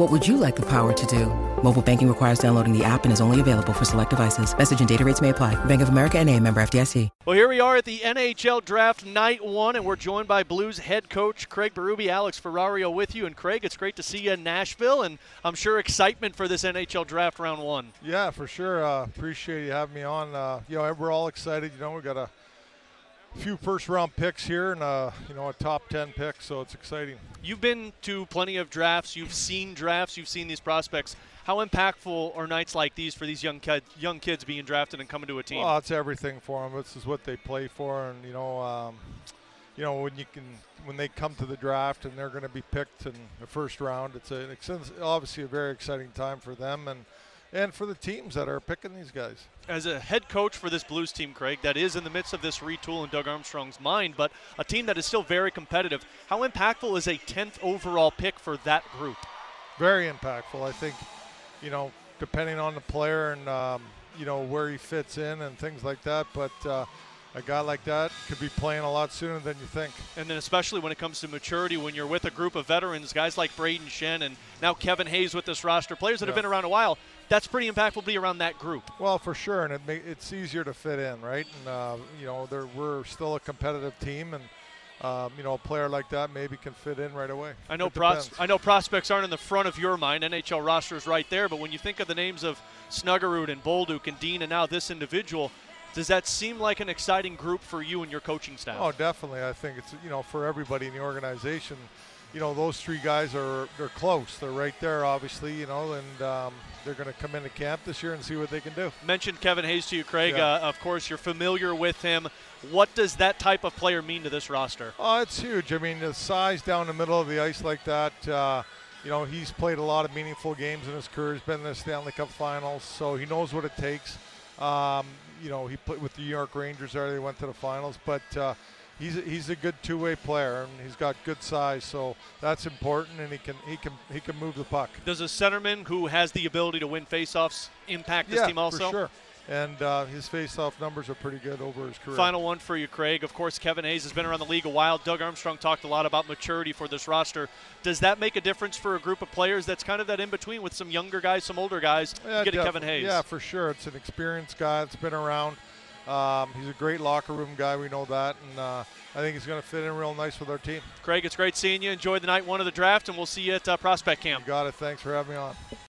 What would you like the power to do? Mobile banking requires downloading the app and is only available for select devices. Message and data rates may apply. Bank of America and a member FDIC. Well, here we are at the NHL Draft Night 1, and we're joined by Blues head coach Craig Berube, Alex Ferrario with you. And Craig, it's great to see you in Nashville, and I'm sure excitement for this NHL Draft Round 1. Yeah, for sure. Uh, appreciate you having me on. Uh, you know, we're all excited. You know, we've got a few first round picks here and uh, you know a top 10 pick so it's exciting. You've been to plenty of drafts. You've seen drafts. You've seen these prospects. How impactful are nights like these for these young kid, young kids being drafted and coming to a team? Well it's everything for them this is what they play for and you know um, you know when you can when they come to the draft and they're going to be picked in the first round it's, a, it's obviously a very exciting time for them and and for the teams that are picking these guys. As a head coach for this Blues team, Craig, that is in the midst of this retool in Doug Armstrong's mind, but a team that is still very competitive. How impactful is a 10th overall pick for that group? Very impactful. I think, you know, depending on the player and, um, you know, where he fits in and things like that. But, uh, a guy like that could be playing a lot sooner than you think. And then, especially when it comes to maturity, when you're with a group of veterans, guys like Brayden Schenn and now Kevin Hayes with this roster, players that yeah. have been around a while, that's pretty impactful to be around that group. Well, for sure, and it may, it's easier to fit in, right? And uh, you know, we're still a competitive team, and um, you know, a player like that maybe can fit in right away. I know pros- I know prospects aren't in the front of your mind. NHL roster is right there, but when you think of the names of Snuggerud and Bolduc and Dean, and now this individual, does that seem like an exciting group for you and your coaching staff? Oh, definitely. I think it's you know for everybody in the organization you know those three guys are they're close. They're right there, obviously. You know, and um, they're going to come into camp this year and see what they can do. Mentioned Kevin Hayes to you, Craig. Yeah. Uh, of course, you're familiar with him. What does that type of player mean to this roster? Oh, it's huge. I mean, the size down the middle of the ice like that. Uh, you know, he's played a lot of meaningful games in his career. He's been in the Stanley Cup Finals, so he knows what it takes. Um, you know, he played with the New York Rangers there. They went to the finals, but uh, he's a, he's a good two-way player and he's got good size, so that's important. And he can he can he can move the puck. Does a centerman who has the ability to win faceoffs impact this yeah, team also? for sure. And uh, his faceoff numbers are pretty good over his career. Final one for you, Craig. Of course, Kevin Hayes has been around the league a while. Doug Armstrong talked a lot about maturity for this roster. Does that make a difference for a group of players that's kind of that in between with some younger guys, some older guys, yeah, getting Kevin Hayes? Yeah, for sure. It's an experienced guy that's been around. Um, he's a great locker room guy. We know that, and uh, I think he's going to fit in real nice with our team. Craig, it's great seeing you. Enjoy the night one of the draft, and we'll see you at uh, Prospect Camp. You got it. Thanks for having me on.